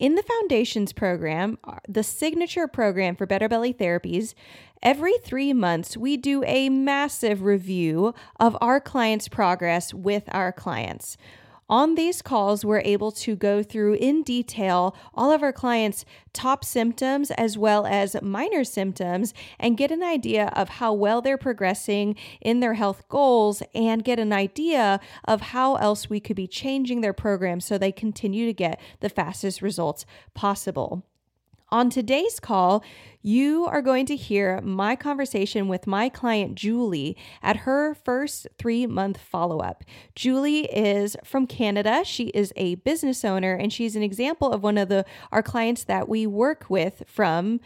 In the Foundations program, uh, the signature program for Better Belly Therapies, every three months we do a massive review of our clients' progress with our clients. On these calls, we're able to go through in detail all of our clients' top symptoms as well as minor symptoms and get an idea of how well they're progressing in their health goals and get an idea of how else we could be changing their program so they continue to get the fastest results possible. On today's call, you are going to hear my conversation with my client, Julie, at her first three month follow up. Julie is from Canada. She is a business owner, and she's an example of one of the our clients that we work with from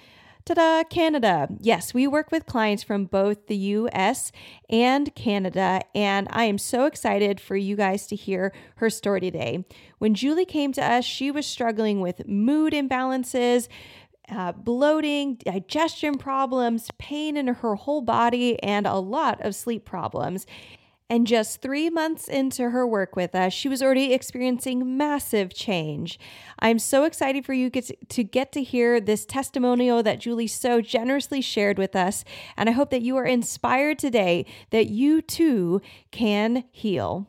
Ta-da, Canada. Yes, we work with clients from both the US and Canada, and I am so excited for you guys to hear her story today. When Julie came to us, she was struggling with mood imbalances, uh, bloating, digestion problems, pain in her whole body, and a lot of sleep problems. And just three months into her work with us, she was already experiencing massive change. I'm so excited for you to get to hear this testimonial that Julie so generously shared with us. And I hope that you are inspired today that you too can heal.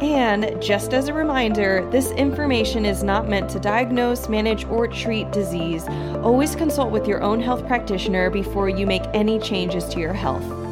And just as a reminder, this information is not meant to diagnose, manage, or treat disease. Always consult with your own health practitioner before you make any changes to your health.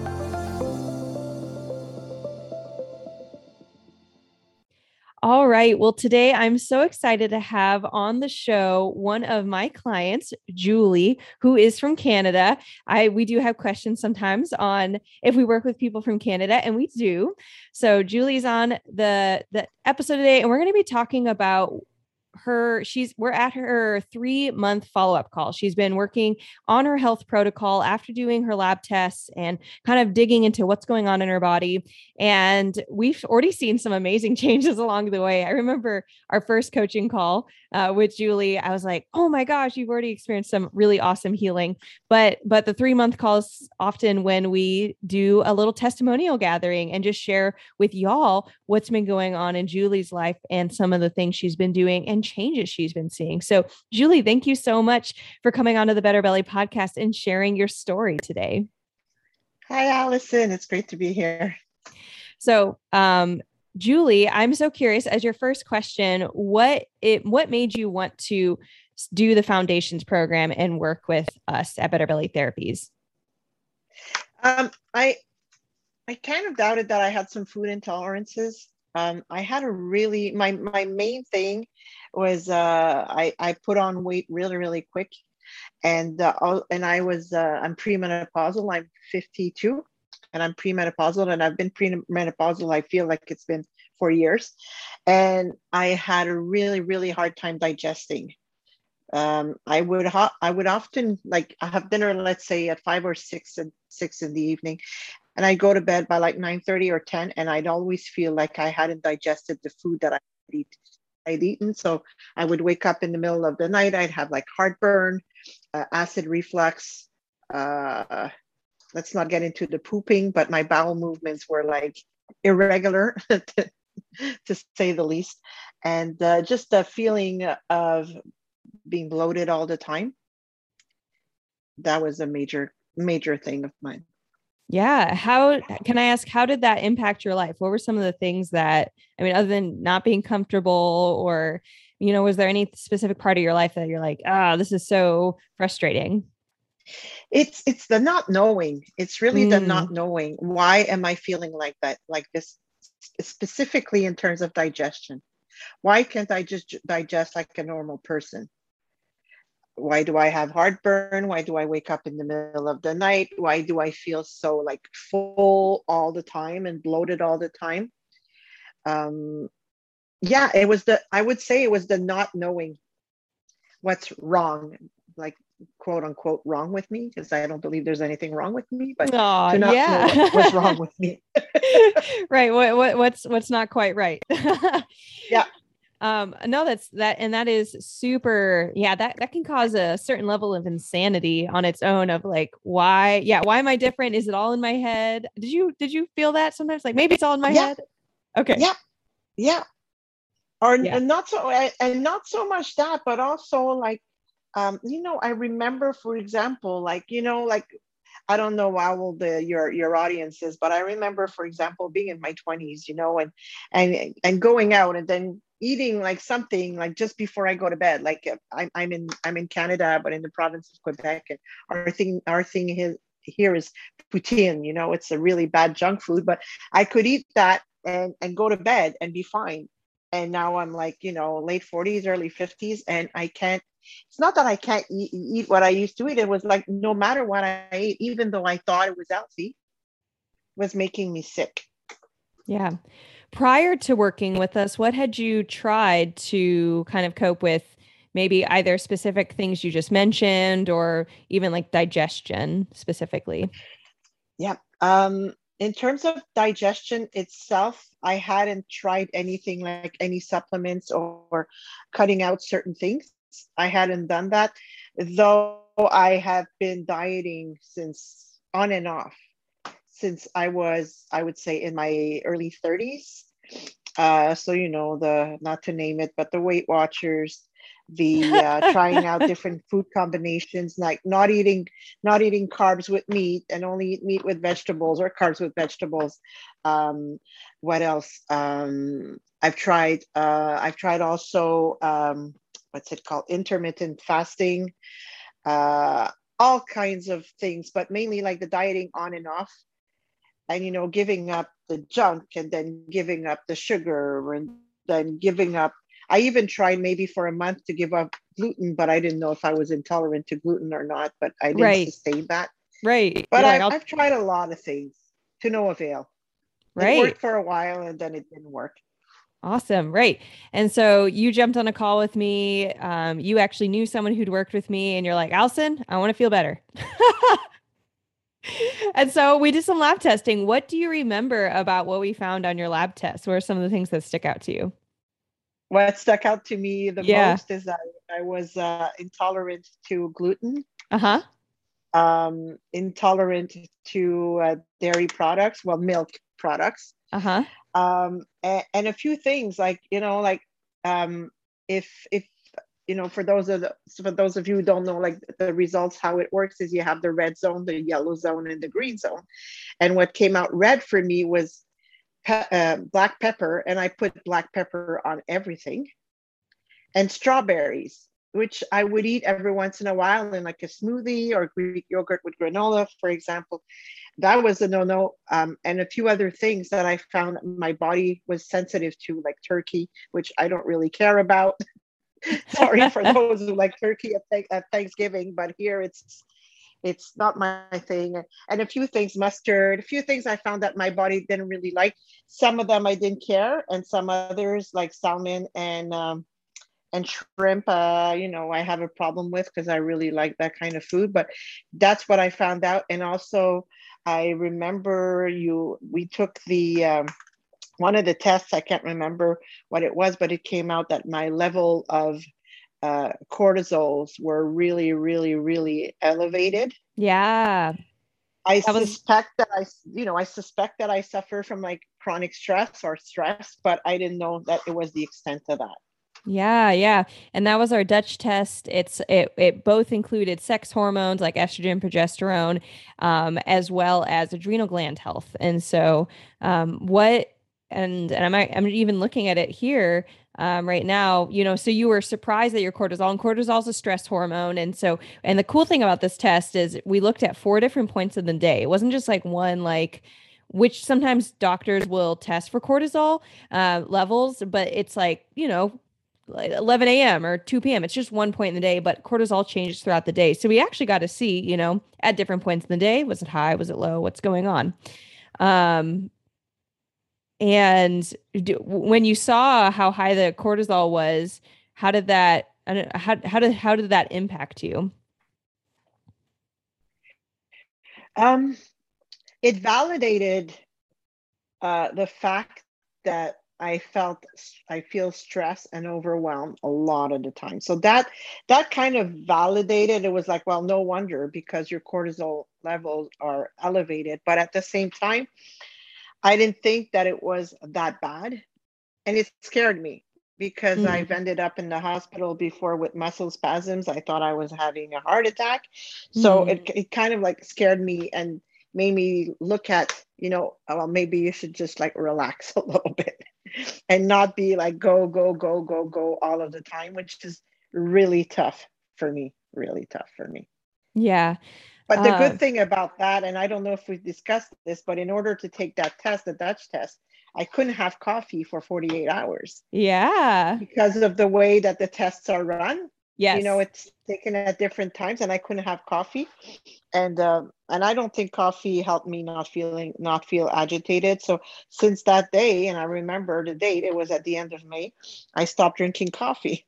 All right. Well, today I'm so excited to have on the show one of my clients, Julie, who is from Canada. I we do have questions sometimes on if we work with people from Canada, and we do. So Julie's on the the episode today, and we're going to be talking about her she's we're at her three month follow-up call. She's been working on her health protocol after doing her lab tests and kind of digging into what's going on in her body. And we've already seen some amazing changes along the way. I remember our first coaching call uh, with julie. I was like oh my gosh you've already experienced some really awesome healing. But but the three month calls often when we do a little testimonial gathering and just share with y'all what's been going on in julie's life and some of the things she's been doing and changes she's been seeing. So, Julie, thank you so much for coming onto the Better Belly podcast and sharing your story today. Hi, Allison. It's great to be here. So, um, Julie, I'm so curious. As your first question, what it what made you want to do the foundations program and work with us at Better Belly Therapies? Um, I I kind of doubted that I had some food intolerances. Um, I had a really my my main thing was uh, I I put on weight really really quick, and uh, and I was uh, I'm premenopausal. I'm 52, and I'm premenopausal, and I've been premenopausal. I feel like it's been four years, and I had a really really hard time digesting. Um, I would ha- I would often like I have dinner, let's say at five or six and six in the evening, and I go to bed by like 9 30 or 10 and I'd always feel like I hadn't digested the food that I eat I'd eaten. So I would wake up in the middle of the night. I'd have like heartburn, uh, acid reflux. Uh, let's not get into the pooping, but my bowel movements were like irregular, to, to say the least. And uh, just a feeling of being bloated all the time. That was a major, major thing of mine. Yeah. How can I ask, how did that impact your life? What were some of the things that, I mean, other than not being comfortable or you know, was there any specific part of your life that you're like, ah, oh, this is so frustrating? It's it's the not knowing. It's really mm. the not knowing. Why am I feeling like that, like this, specifically in terms of digestion? Why can't I just digest like a normal person? Why do I have heartburn? Why do I wake up in the middle of the night? Why do I feel so like full all the time and bloated all the time? Um, yeah, it was the, I would say it was the not knowing what's wrong, like quote unquote wrong with me, because I don't believe there's anything wrong with me, but Aww, to not yeah. know what's wrong with me. right. What, what, what's, what's not quite right. yeah um no that's that and that is super yeah that that can cause a certain level of insanity on its own of like why yeah why am i different? Is it all in my head? Did you did you feel that sometimes? Like maybe it's all in my yeah. head? Okay. Yeah. Yeah. Or yeah. not so and not so much that but also like um you know i remember for example like you know like I don't know how old the, your your audience is, but I remember, for example, being in my 20s, you know, and and and going out and then eating like something like just before I go to bed. Like I'm, I'm in I'm in Canada, but in the province of Quebec, and our thing our thing here, here is poutine. You know, it's a really bad junk food, but I could eat that and and go to bed and be fine. And now I'm like you know late 40s, early 50s, and I can't. It's not that I can't eat, eat what I used to eat. It was like no matter what I ate, even though I thought it was healthy, was making me sick. Yeah prior to working with us, what had you tried to kind of cope with maybe either specific things you just mentioned or even like digestion specifically? Yeah. Um, in terms of digestion itself, I hadn't tried anything like any supplements or cutting out certain things. I hadn't done that, though I have been dieting since on and off since I was, I would say, in my early 30s. Uh, so, you know, the not to name it, but the Weight Watchers, the uh, trying out different food combinations, like not eating, not eating carbs with meat and only eat meat with vegetables or carbs with vegetables. Um, what else? Um, I've tried. Uh, I've tried also. Um, what's it called? Intermittent fasting. Uh, all kinds of things, but mainly like the dieting on and off and you know giving up the junk and then giving up the sugar and then giving up i even tried maybe for a month to give up gluten but i didn't know if i was intolerant to gluten or not but i didn't right. sustain that right but I, i've tried a lot of things to no avail right it worked for a while and then it didn't work Awesome. Right. And so you jumped on a call with me. Um, you actually knew someone who'd worked with me, and you're like, Allison, I want to feel better. and so we did some lab testing. What do you remember about what we found on your lab test? What are some of the things that stick out to you? What stuck out to me the yeah. most is that I was uh, intolerant to gluten. Uh huh. Um, intolerant to uh, dairy products, well, milk products. Uh huh. Um, and, and, a few things like you know, like um, if if you know, for those of the, for those of you who don't know, like the results, how it works is you have the red zone, the yellow zone, and the green zone. And what came out red for me was pe- uh, black pepper, and I put black pepper on everything, and strawberries, which I would eat every once in a while in like a smoothie or Greek yogurt with granola, for example. That was a no-no, um, and a few other things that I found my body was sensitive to, like turkey, which I don't really care about. Sorry for those who like turkey at, at Thanksgiving, but here it's it's not my thing. And a few things, mustard, a few things I found that my body didn't really like. Some of them I didn't care, and some others like salmon and um, and shrimp, uh, you know, I have a problem with because I really like that kind of food. But that's what I found out. And also, I remember you we took the um, one of the tests, I can't remember what it was, but it came out that my level of uh, cortisols were really, really, really elevated. Yeah. I that suspect was... that I, you know, I suspect that I suffer from like chronic stress or stress, but I didn't know that it was the extent of that. Yeah, yeah. And that was our Dutch test. It's it it both included sex hormones like estrogen, progesterone, um, as well as adrenal gland health. And so um, what and and I'm I'm even looking at it here. um, right now, you know, so you were surprised that your cortisol and cortisol is a stress hormone. And so, and the cool thing about this test is we looked at four different points of the day. It wasn't just like one, like, which sometimes doctors will test for cortisol uh, levels, but it's like, you know, 11 a.m. or 2 p.m. It's just one point in the day, but cortisol changes throughout the day. So we actually got to see, you know, at different points in the day, was it high? Was it low? What's going on? Um, and do, when you saw how high the cortisol was, how did that, how, how did, how did that impact you? Um, it validated uh, the fact that I felt I feel stress and overwhelmed a lot of the time. So that that kind of validated it was like, well, no wonder because your cortisol levels are elevated. But at the same time, I didn't think that it was that bad. And it scared me because mm. I've ended up in the hospital before with muscle spasms. I thought I was having a heart attack. So mm. it, it kind of like scared me and made me look at, you know, well, maybe you should just like relax a little bit and not be like go, go, go, go, go all of the time, which is really tough for me, really tough for me. Yeah. But the good um, thing about that, and I don't know if we've discussed this, but in order to take that test, the Dutch test, I couldn't have coffee for 48 hours. Yeah. Because of the way that the tests are run. Yes. You know, it's taken at different times and I couldn't have coffee. And uh, and I don't think coffee helped me not feeling not feel agitated. So since that day, and I remember the date, it was at the end of May, I stopped drinking coffee.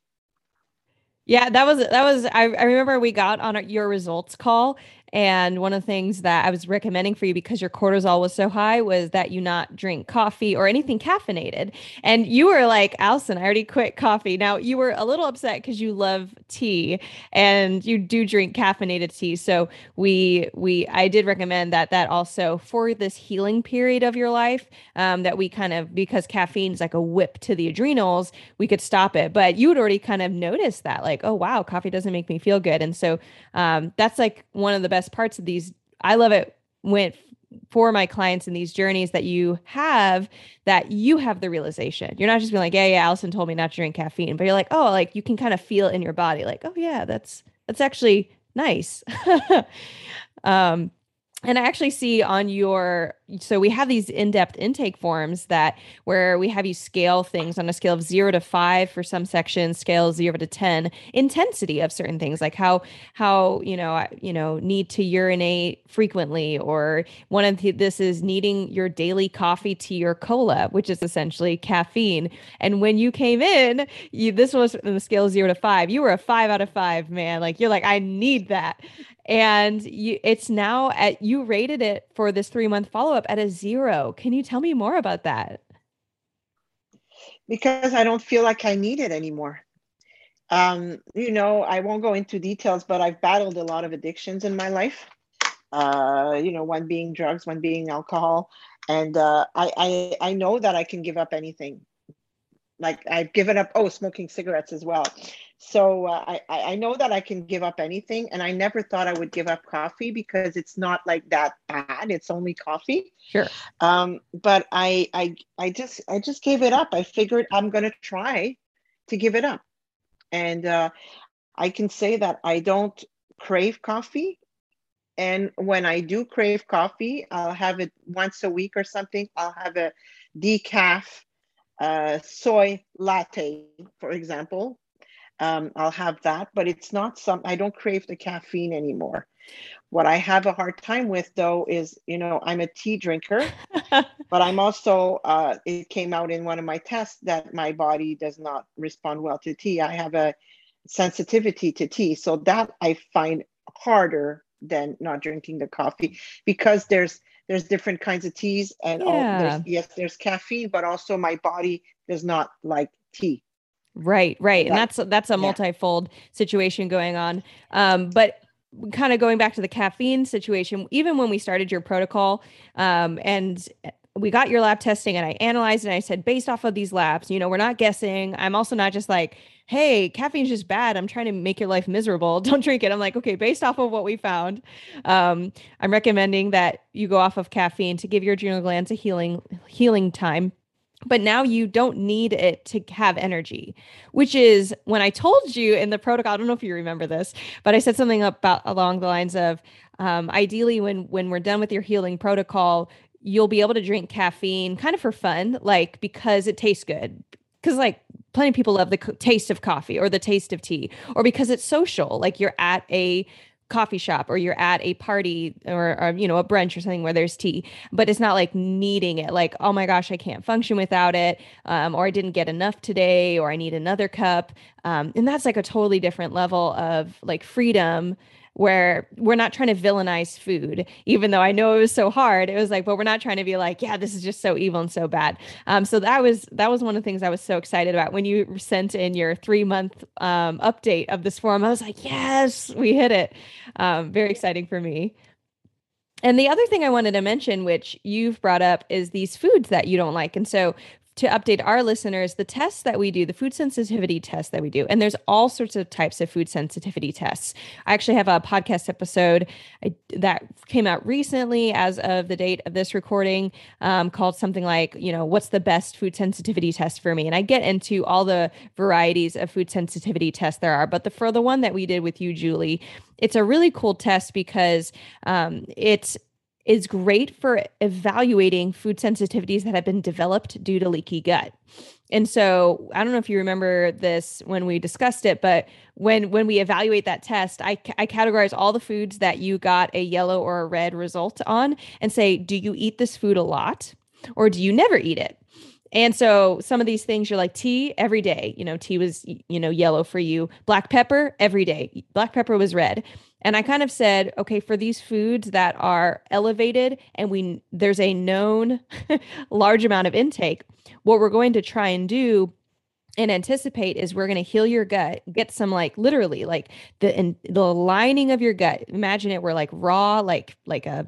Yeah, that was that was I, I remember we got on your results call and one of the things that I was recommending for you because your cortisol was so high was that you not drink coffee or anything caffeinated. And you were like, Allison, I already quit coffee. Now you were a little upset because you love tea and you do drink caffeinated tea. So we we I did recommend that that also for this healing period of your life, um, that we kind of because caffeine is like a whip to the adrenals, we could stop it. But you had already kind of noticed that, like, oh wow, coffee doesn't make me feel good. And so um, that's like one of the best parts of these. I love it when for my clients in these journeys that you have that you have the realization. You're not just being like, yeah, yeah, Allison told me not to drink caffeine, but you're like, oh, like you can kind of feel in your body, like, oh yeah, that's that's actually nice. um, and I actually see on your so we have these in-depth intake forms that where we have you scale things on a scale of 0 to 5 for some sections, scale 0 to 10, intensity of certain things like how how, you know, you know, need to urinate frequently or one of the, this is needing your daily coffee, tea or cola, which is essentially caffeine. And when you came in, you this was in the scale 0 to 5. You were a 5 out of 5, man. Like you're like I need that and you it's now at you rated it for this three month follow up at a zero. Can you tell me more about that? Because i don't feel like i need it anymore. Um, you know i won't go into details but i've battled a lot of addictions in my life. Uh, you know one being drugs one being alcohol. And uh, I, I i know that i can give up anything like I've given up oh smoking cigarettes as well. So uh, I I know that I can give up anything, and I never thought I would give up coffee because it's not like that bad. It's only coffee. Sure. Um, but I I I just I just gave it up. I figured I'm gonna try to give it up, and uh, I can say that I don't crave coffee. And when I do crave coffee, I'll have it once a week or something. I'll have a decaf uh, soy latte, for example. Um, I'll have that, but it's not some, I don't crave the caffeine anymore. What I have a hard time with though is, you know, I'm a tea drinker, but I'm also, uh, it came out in one of my tests that my body does not respond well to tea. I have a sensitivity to tea. So that I find harder than not drinking the coffee because there's there's different kinds of teas and yeah. all, there's, yes there's caffeine but also my body does not like tea right right and that's that's a multifold yeah. situation going on um but kind of going back to the caffeine situation even when we started your protocol um and we got your lab testing and I analyzed and I said, based off of these labs, you know, we're not guessing. I'm also not just like, hey, caffeine's just bad. I'm trying to make your life miserable. Don't drink it. I'm like, okay, based off of what we found, um, I'm recommending that you go off of caffeine to give your adrenal glands a healing healing time. but now you don't need it to have energy which is when i told you in the protocol i don't know if you remember this but i said something about along the lines of um, ideally when when we're done with your healing protocol you'll be able to drink caffeine kind of for fun like because it tastes good because like plenty of people love the taste of coffee or the taste of tea or because it's social like you're at a coffee shop or you're at a party or, or, you know a brunch or something where there's tea but it's not like needing it like oh my gosh i can't function without it um, or i didn't get enough today or i need another cup um, and that's like a totally different level of like freedom where we're not trying to villainize food, even though I know it was so hard. It was like, but we're not trying to be like, yeah, this is just so evil and so bad. Um, so that was that was one of the things I was so excited about when you sent in your three month um, update of this forum. I was like, yes, we hit it. Um, very exciting for me. And the other thing I wanted to mention, which you've brought up, is these foods that you don't like. And so to update our listeners, the tests that we do, the food sensitivity tests that we do, and there's all sorts of types of food sensitivity tests. I actually have a podcast episode that came out recently, as of the date of this recording, um, called something like, you know, what's the best food sensitivity test for me? And I get into all the varieties of food sensitivity tests there are. But the for the one that we did with you, Julie, it's a really cool test because um, it's is great for evaluating food sensitivities that have been developed due to leaky gut. And so I don't know if you remember this when we discussed it, but when when we evaluate that test, I, I categorize all the foods that you got a yellow or a red result on and say, do you eat this food a lot or do you never eat it? And so some of these things you're like tea every day, you know, tea was you know yellow for you, black pepper every day. Black pepper was red. And I kind of said, okay, for these foods that are elevated and we there's a known large amount of intake, what we're going to try and do and anticipate is we're going to heal your gut, get some like literally like the in, the lining of your gut. Imagine it we're like raw like like a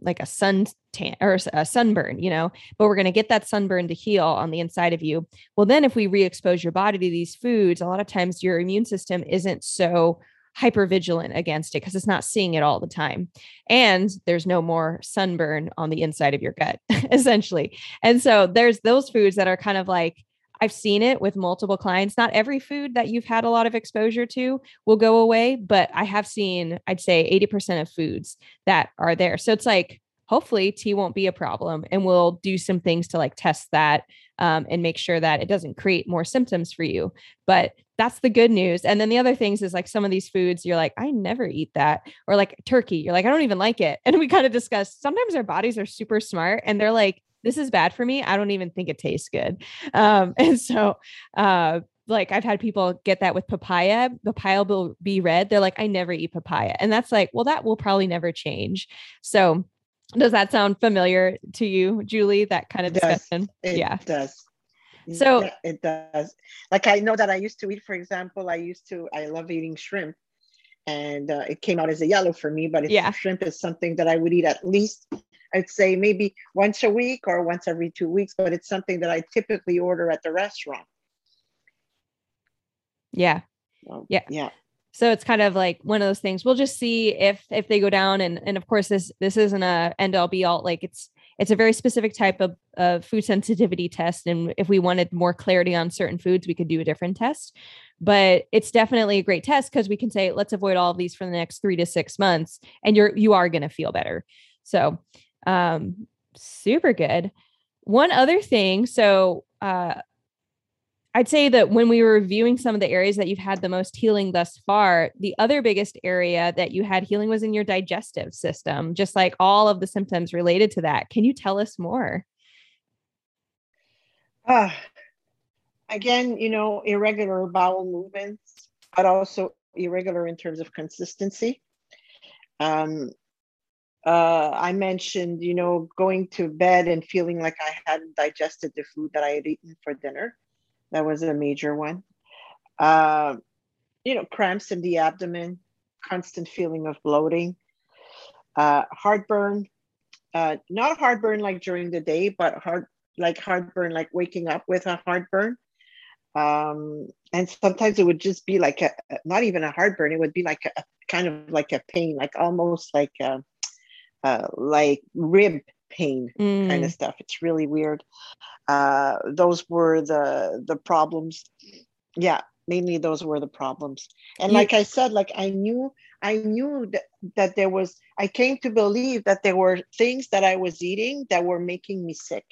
like a sun tan or a sunburn, you know, but we're going to get that sunburn to heal on the inside of you. Well, then if we re-expose your body to these foods, a lot of times your immune system isn't so hyper vigilant against it because it's not seeing it all the time. And there's no more sunburn on the inside of your gut, essentially. And so there's those foods that are kind of like, I've seen it with multiple clients. Not every food that you've had a lot of exposure to will go away, but I have seen, I'd say 80% of foods that are there. So it's like, hopefully tea won't be a problem and we'll do some things to like test that um, and make sure that it doesn't create more symptoms for you but that's the good news and then the other things is like some of these foods you're like i never eat that or like turkey you're like i don't even like it and we kind of discussed sometimes our bodies are super smart and they're like this is bad for me i don't even think it tastes good um, and so uh, like I've had people get that with papaya. The Papaya will be red. They're like, I never eat papaya. And that's like, well, that will probably never change. So does that sound familiar to you, Julie? That kind of it discussion? It yeah. does. So yeah, it does. Like I know that I used to eat, for example, I used to, I love eating shrimp and uh, it came out as a yellow for me, but yeah. shrimp is something that I would eat at least, I'd say maybe once a week or once every two weeks, but it's something that I typically order at the restaurant. Yeah. yeah. Yeah so it's kind of like one of those things we'll just see if if they go down and and of course this this isn't a end all be all like it's it's a very specific type of, of food sensitivity test and if we wanted more clarity on certain foods we could do a different test. But it's definitely a great test because we can say let's avoid all of these for the next three to six months and you're you are going to feel better. So um super good. One other thing so uh I'd say that when we were reviewing some of the areas that you've had the most healing thus far, the other biggest area that you had healing was in your digestive system, just like all of the symptoms related to that. Can you tell us more? Uh, again, you know, irregular bowel movements, but also irregular in terms of consistency. Um, uh, I mentioned, you know, going to bed and feeling like I hadn't digested the food that I had eaten for dinner. That was a major one. Uh, you know, cramps in the abdomen, constant feeling of bloating, uh, heartburn, uh, not heartburn like during the day, but heart like heartburn, like waking up with a heartburn. Um, and sometimes it would just be like a, not even a heartburn, it would be like a, kind of like a pain, like almost like a, uh, like rib pain mm. kind of stuff. It's really weird. Uh, those were the the problems. Yeah, mainly those were the problems. And like I said, like I knew I knew that, that there was I came to believe that there were things that I was eating that were making me sick.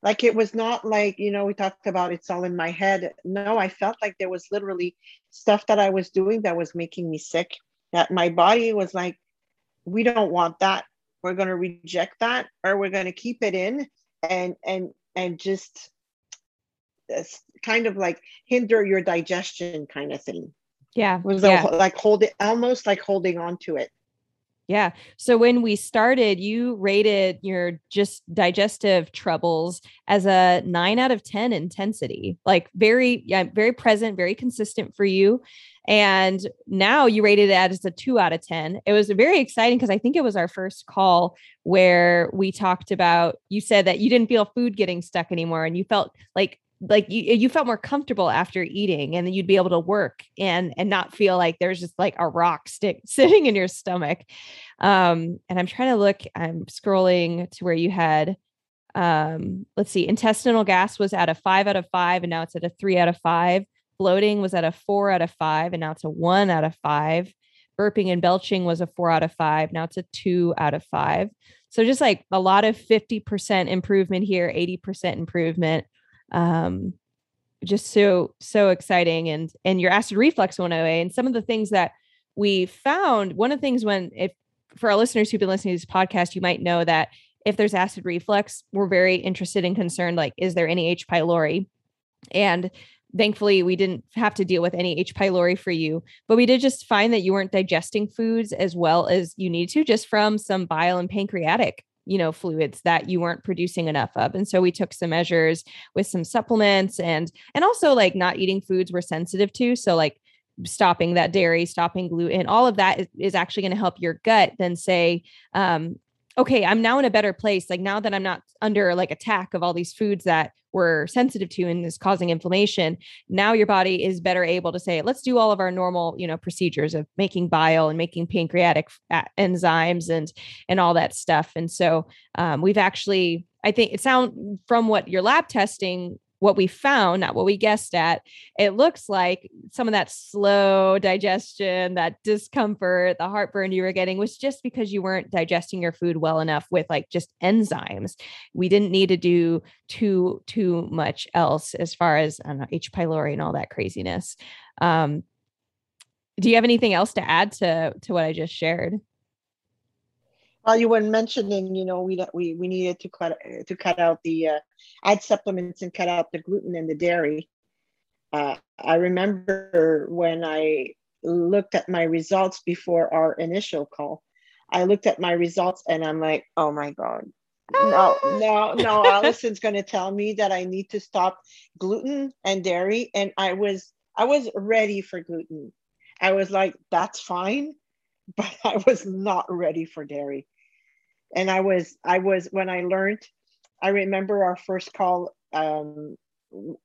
Like it was not like, you know, we talked about it's all in my head. No, I felt like there was literally stuff that I was doing that was making me sick. That my body was like, we don't want that. We're going to reject that or we're going to keep it in and and and just kind of like hinder your digestion kind of thing. Yeah. Was yeah. like holding almost like holding on to it. Yeah. So when we started, you rated your just digestive troubles as a nine out of 10 intensity, like very, yeah, very present, very consistent for you. And now you rated it as a two out of 10. It was very exciting because I think it was our first call where we talked about, you said that you didn't feel food getting stuck anymore and you felt like like you you felt more comfortable after eating and you'd be able to work and and not feel like there's just like a rock stick sitting in your stomach. Um and i'm trying to look i'm scrolling to where you had um let's see intestinal gas was at a 5 out of 5 and now it's at a 3 out of 5 bloating was at a 4 out of 5 and now it's a 1 out of 5 burping and belching was a 4 out of 5 now it's a 2 out of 5 so just like a lot of 50% improvement here 80% improvement um, just so so exciting and and your acid reflux went away and some of the things that we found one of the things when if for our listeners who've been listening to this podcast you might know that if there's acid reflux we're very interested and concerned like is there any h. pylori? And thankfully we didn't have to deal with any h. pylori for you but we did just find that you weren't digesting foods as well as you need to just from some bile and pancreatic you know fluids that you weren't producing enough of and so we took some measures with some supplements and and also like not eating foods we're sensitive to so like stopping that dairy stopping gluten all of that is, is actually going to help your gut then say um, okay, I'm now in a better place. Like now that I'm not under like attack of all these foods that we're sensitive to and is causing inflammation, now your body is better able to say, let's do all of our normal, you know, procedures of making bile and making pancreatic enzymes and and all that stuff. And so um, we've actually, I think it sound from what your lab testing what we found, not what we guessed at, it looks like some of that slow digestion, that discomfort, the heartburn you were getting was just because you weren't digesting your food well enough with like just enzymes. We didn't need to do too too much else as far as I don't know, H. pylori and all that craziness. Um, do you have anything else to add to to what I just shared? Well, you were mentioning, you know, we we we needed to cut to cut out the uh, add supplements and cut out the gluten and the dairy. Uh, I remember when I looked at my results before our initial call. I looked at my results and I'm like, oh my god, no, no, no. Allison's going to tell me that I need to stop gluten and dairy, and I was I was ready for gluten. I was like, that's fine, but I was not ready for dairy and I was I was when I learned, I remember our first call. Um,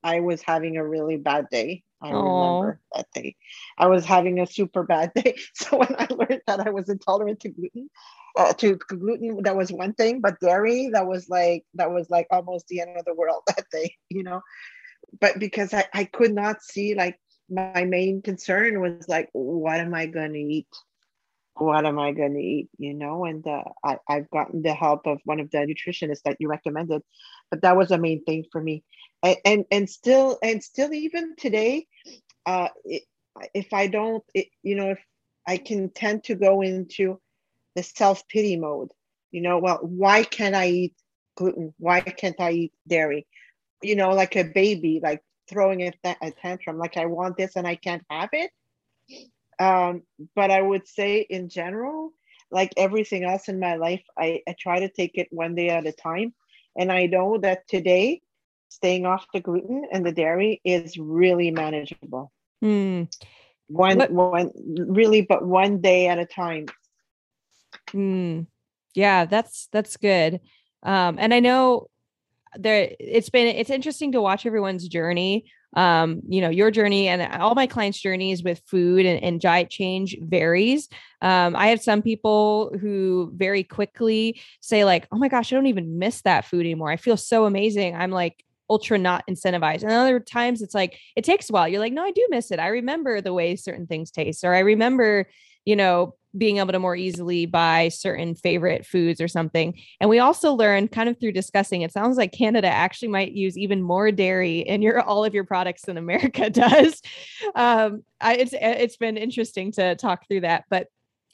I was having a really bad day. I Aww. remember that day. I was having a super bad day. So when I learned that I was intolerant to gluten, uh, to gluten, that was one thing. But dairy, that was like that was like almost the end of the world that day. You know, but because I I could not see like my main concern was like what am I going to eat what am I going to eat? You know, and uh, I, I've gotten the help of one of the nutritionists that you recommended, but that was a main thing for me. And and, and still and still even today, uh, it, if I don't, it, you know, if I can tend to go into the self pity mode, you know, well, why can't I eat gluten? Why can't I eat dairy? You know, like a baby, like throwing a, th- a tantrum, like I want this and I can't have it um, but I would say in general, like everything else in my life, I, I try to take it one day at a time. And I know that today, staying off the gluten and the dairy is really manageable. Mm. One, what? one, really, but one day at a time. Mm. Yeah, that's that's good. Um, and I know there, it's been it's interesting to watch everyone's journey um, you know, your journey and all my clients' journeys with food and, and diet change varies. Um, I have some people who very quickly say, like, oh my gosh, I don't even miss that food anymore. I feel so amazing. I'm like, ultra not incentivized. And other times it's like it takes a while. You're like, no, I do miss it. I remember the way certain things taste, or I remember, you know, being able to more easily buy certain favorite foods or something. And we also learned kind of through discussing, it sounds like Canada actually might use even more dairy in your all of your products than America does. Um, I, it's it's been interesting to talk through that, but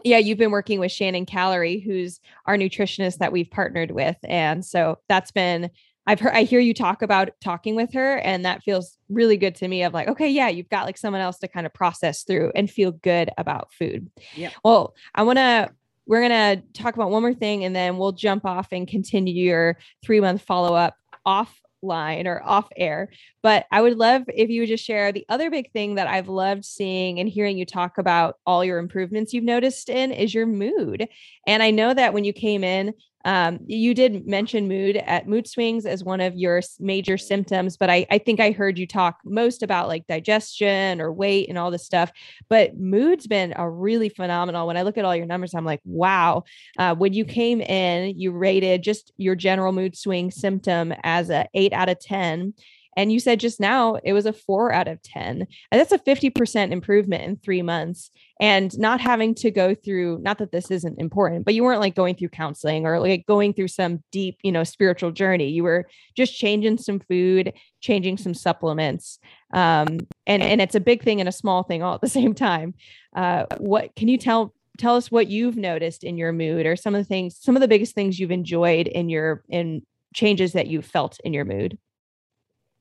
yeah, you've been working with Shannon Calorie, who's our nutritionist that we've partnered with. And so that's been I've heard I hear you talk about talking with her and that feels really good to me of like okay yeah you've got like someone else to kind of process through and feel good about food. Yeah. Well, I want to we're going to talk about one more thing and then we'll jump off and continue your 3 month follow up off line or off air. But I would love if you would just share the other big thing that I've loved seeing and hearing you talk about all your improvements you've noticed in is your mood. And I know that when you came in, um, you did mention mood at mood swings as one of your major symptoms, but I, I think I heard you talk most about like digestion or weight and all this stuff. But mood's been a really phenomenal. When I look at all your numbers, I'm like, wow. Uh, when you came in, you rated just your general mood swing symptom as a eight out of 10 and you said just now it was a four out of 10. And that's a 50% improvement in three months. And not having to go through, not that this isn't important, but you weren't like going through counseling or like going through some deep, you know, spiritual journey. You were just changing some food, changing some supplements. Um, and, and it's a big thing and a small thing all at the same time. Uh, what can you tell tell us what you've noticed in your mood or some of the things some of the biggest things you've enjoyed in your in changes that you felt in your mood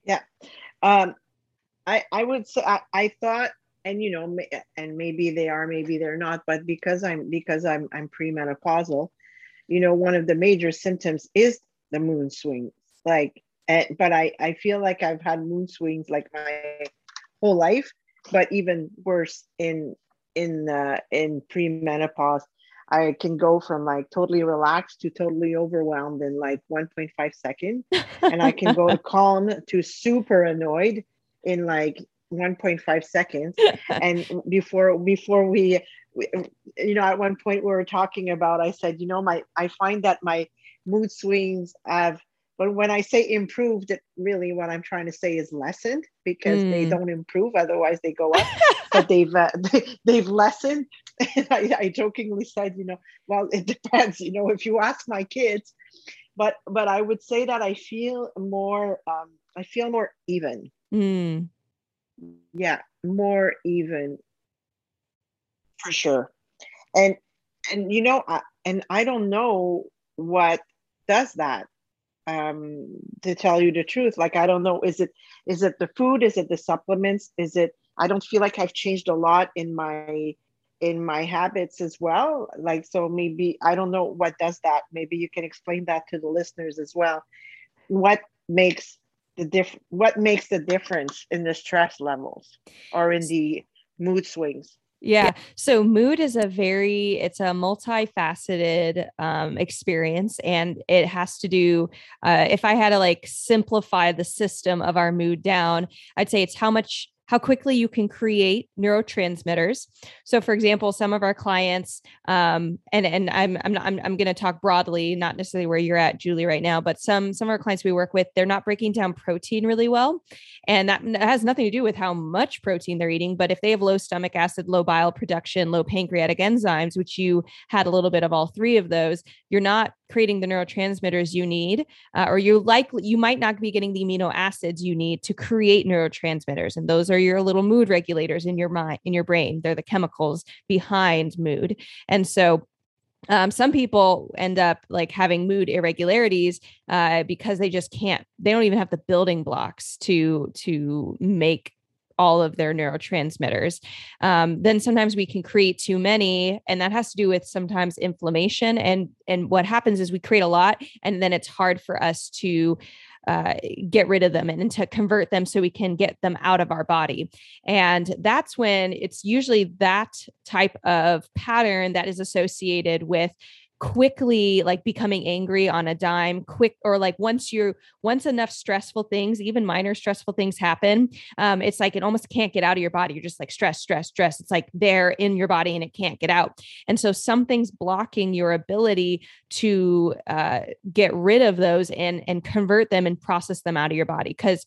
yeah. Um, I, I would say, I, I thought, and you know, and maybe they are, maybe they're not, but because I'm, because I'm, I'm premenopausal, you know, one of the major symptoms is the moon swings. Like, and, but I, I feel like I've had moon swings like my whole life, but even worse in, in, uh, in premenopause I can go from like totally relaxed to totally overwhelmed in like 1.5 seconds. and I can go to calm to super annoyed in like 1.5 seconds. And before before we, we, you know, at one point we were talking about, I said, you know, my I find that my mood swings have but when I say improved, it really what I'm trying to say is lessened because mm. they don't improve. Otherwise, they go up. but they've uh, they, have lessened. And I, I jokingly said, you know, well, it depends. You know, if you ask my kids, but but I would say that I feel more. Um, I feel more even. Mm. Yeah, more even for sure. And and you know, I, and I don't know what does that um, to tell you the truth. Like I don't know, is it is it the food? Is it the supplements? Is it? I don't feel like I've changed a lot in my in my habits as well. Like so, maybe I don't know what does that. Maybe you can explain that to the listeners as well. What makes the diff? What makes the difference in the stress levels or in the mood swings? Yeah. So mood is a very it's a multifaceted um, experience, and it has to do. Uh, if I had to like simplify the system of our mood down, I'd say it's how much how quickly you can create neurotransmitters. So, for example, some of our clients, um, and and I'm I'm I'm, I'm going to talk broadly, not necessarily where you're at, Julie, right now, but some some of our clients we work with, they're not breaking down protein really well, and that has nothing to do with how much protein they're eating. But if they have low stomach acid, low bile production, low pancreatic enzymes, which you had a little bit of all three of those, you're not creating the neurotransmitters you need, uh, or you likely you might not be getting the amino acids you need to create neurotransmitters, and those are your little mood regulators in your mind, in your brain. They're the chemicals behind mood, and so um, some people end up like having mood irregularities uh, because they just can't they don't even have the building blocks to to make all of their neurotransmitters. Um, then sometimes we can create too many, and that has to do with sometimes inflammation. And and what happens is we create a lot, and then it's hard for us to uh, get rid of them and, and, to convert them so we can get them out of our body. And that's when it's usually that type of pattern that is associated with quickly like becoming angry on a dime quick or like once you're once enough stressful things even minor stressful things happen um, it's like it almost can't get out of your body. You're just like stress stress stress it's like there in your body and it can't get out. And so something's blocking your ability to uh, get rid of those and and convert them and process them out of your body. Because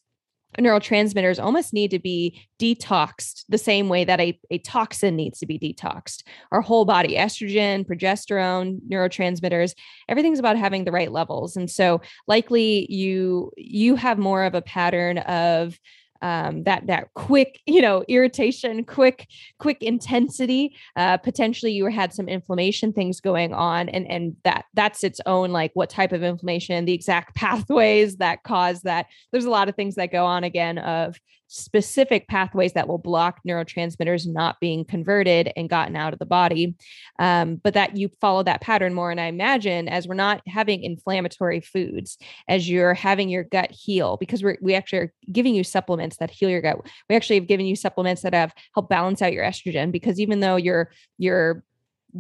neurotransmitters almost need to be detoxed the same way that a, a toxin needs to be detoxed. Our whole body, estrogen, progesterone, neurotransmitters, everything's about having the right levels. And so likely you you have more of a pattern of um, that that quick you know irritation quick quick intensity uh, potentially you had some inflammation things going on and and that that's its own like what type of inflammation the exact pathways that cause that. There's a lot of things that go on again of specific pathways that will block neurotransmitters not being converted and gotten out of the body. Um, but that you follow that pattern more. And I imagine as we're not having inflammatory foods, as you're having your gut heal, because we're, we actually are giving you supplements that heal your gut. We actually have given you supplements that have helped balance out your estrogen because even though your, your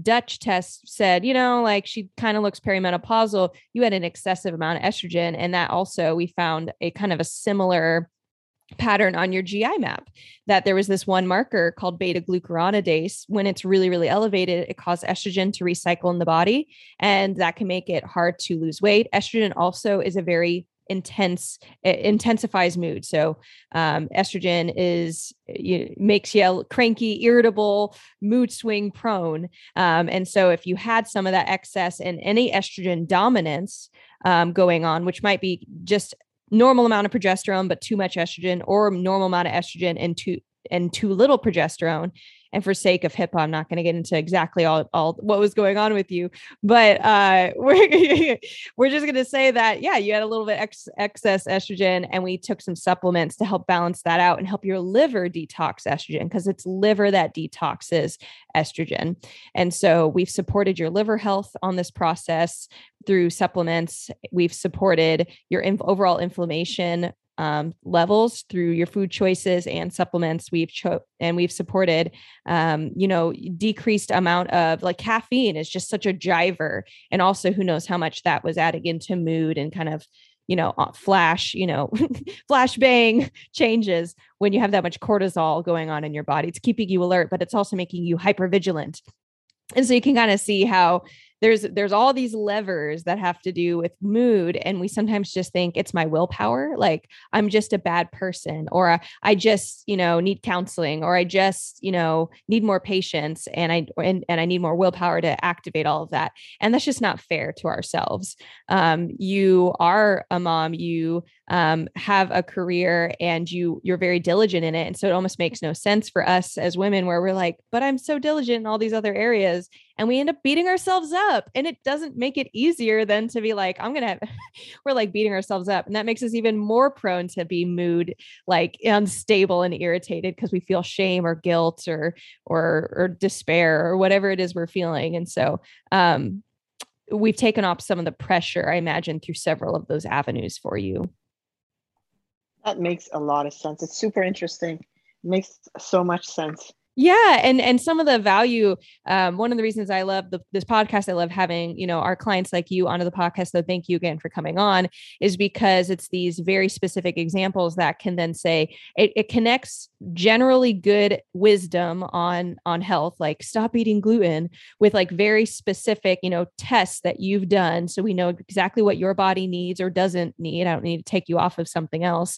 Dutch test said, you know, like she kind of looks perimenopausal. You had an excessive amount of estrogen. And that also, we found a kind of a similar pattern on your GI map that there was this one marker called beta glucuronidase. When it's really, really elevated, it causes estrogen to recycle in the body, and that can make it hard to lose weight. Estrogen also is a very intense intensifies mood so um, estrogen is you, makes you cranky irritable mood swing prone um, and so if you had some of that excess and any estrogen dominance um, going on which might be just normal amount of progesterone but too much estrogen or normal amount of estrogen and too and too little progesterone and for sake of HIPAA, I'm not going to get into exactly all, all what was going on with you, but uh, we're, we're just going to say that, yeah, you had a little bit ex- excess estrogen and we took some supplements to help balance that out and help your liver detox estrogen because it's liver that detoxes estrogen. And so we've supported your liver health on this process through supplements. We've supported your inf- overall inflammation um, levels through your food choices and supplements. We've cho- and we've supported, um, you know, decreased amount of like caffeine is just such a driver, and also who knows how much that was adding into mood and kind of you know uh, flash you know flash bang changes when you have that much cortisol going on in your body it's keeping you alert but it's also making you hyper vigilant and so you can kind of see how there's there's all these levers that have to do with mood and we sometimes just think it's my willpower like i'm just a bad person or i just you know need counseling or i just you know need more patience and i and, and i need more willpower to activate all of that and that's just not fair to ourselves. Um, you are a mom you um, have a career and you you're very diligent in it. And so it almost makes no sense for us as women where we're like but i'm so diligent in all these other areas and we end up beating ourselves up. And it doesn't make it easier than to be like i'm gonna have we're like beating ourselves up. And that makes us even more prone to be mood like unstable and irritated because we feel shame or guilt or or or despair or whatever it is we're feeling. And so um we've taken off some of the pressure i imagine through several of those avenues for you that makes a lot of sense. It's super interesting. It makes so much sense yeah and and some of the value um, one of the reasons i love the, this podcast i love having you know our clients like you onto the podcast so thank you again for coming on is because it's these very specific examples that can then say it, it connects generally good wisdom on on health like stop eating gluten with like very specific you know tests that you've done so we know exactly what your body needs or doesn't need i don't need to take you off of something else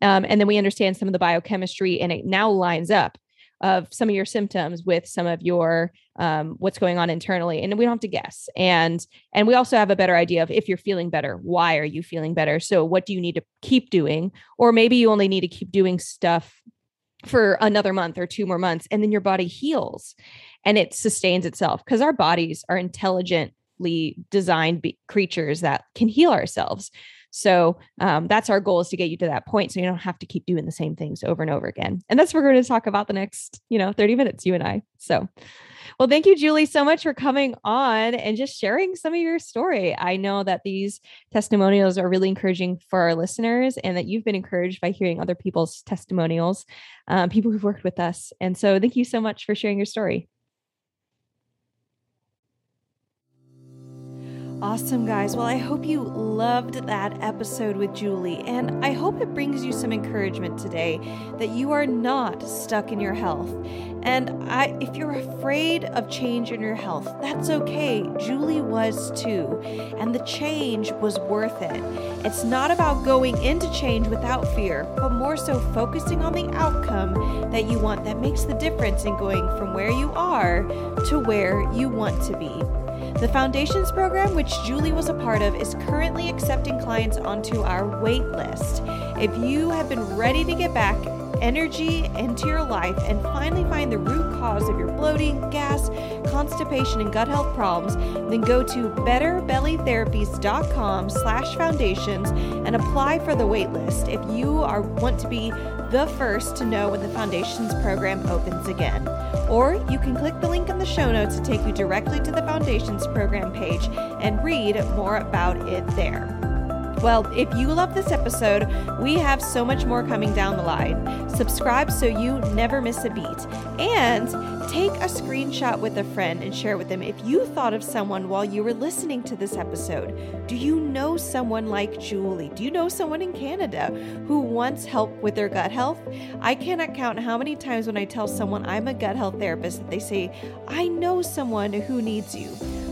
um, and then we understand some of the biochemistry and it now lines up of some of your symptoms with some of your um, what's going on internally and we don't have to guess. And and we also have a better idea of if you're feeling better why are you feeling better? So what do you need to keep doing? Or maybe you only need to keep doing stuff for another month or two more months and then your body heals and it sustains itself because our bodies are intelligently designed be- creatures that can heal ourselves so um, that's our goal is to get you to that point so you don't have to keep doing the same things over and over again. And that's what we're going to talk about the next, you know, 30 minutes, you and I. So well, thank you, Julie, so much for coming on and just sharing some of your story. I know that these testimonials are really encouraging for our listeners and that you've been encouraged by hearing other people's testimonials, um, people who've worked with us. And so thank you so much for sharing your story. Awesome, guys. Well, I hope you loved that episode with Julie, and I hope it brings you some encouragement today that you are not stuck in your health. And I, if you're afraid of change in your health, that's okay. Julie was too, and the change was worth it. It's not about going into change without fear, but more so focusing on the outcome that you want that makes the difference in going from where you are to where you want to be. The Foundations program, which Julie was a part of, is currently accepting clients onto our wait list. If you have been ready to get back energy into your life and finally find the root cause of your bloating, gas, constipation, and gut health problems, then go to betterbellytherapies.com slash foundations and apply for the wait list if you are want to be the first to know when the Foundations program opens again. Or you can click the link in the show notes to take you directly to the Foundations program page and read more about it there. Well, if you love this episode, we have so much more coming down the line. Subscribe so you never miss a beat. And take a screenshot with a friend and share it with them if you thought of someone while you were listening to this episode. Do you know someone like Julie? Do you know someone in Canada who wants help with their gut health? I cannot count how many times when I tell someone I'm a gut health therapist that they say, I know someone who needs you.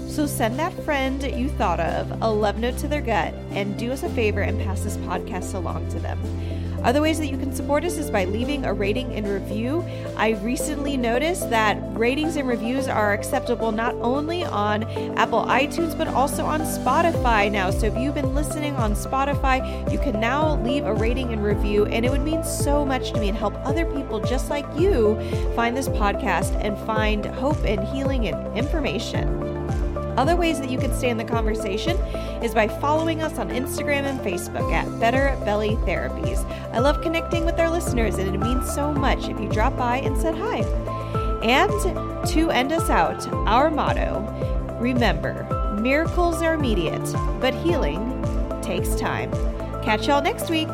So send that friend you thought of a love note to their gut and do us a favor and pass this podcast along to them. Other ways that you can support us is by leaving a rating and review. I recently noticed that ratings and reviews are acceptable not only on Apple iTunes but also on Spotify now. So if you've been listening on Spotify, you can now leave a rating and review, and it would mean so much to me and help other people just like you find this podcast and find hope and healing and information. Other ways that you can stay in the conversation is by following us on Instagram and Facebook at Better Belly Therapies. I love connecting with our listeners, and it means so much if you drop by and said hi. And to end us out, our motto remember, miracles are immediate, but healing takes time. Catch y'all next week.